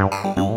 Não, não.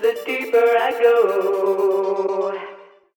The deeper I go.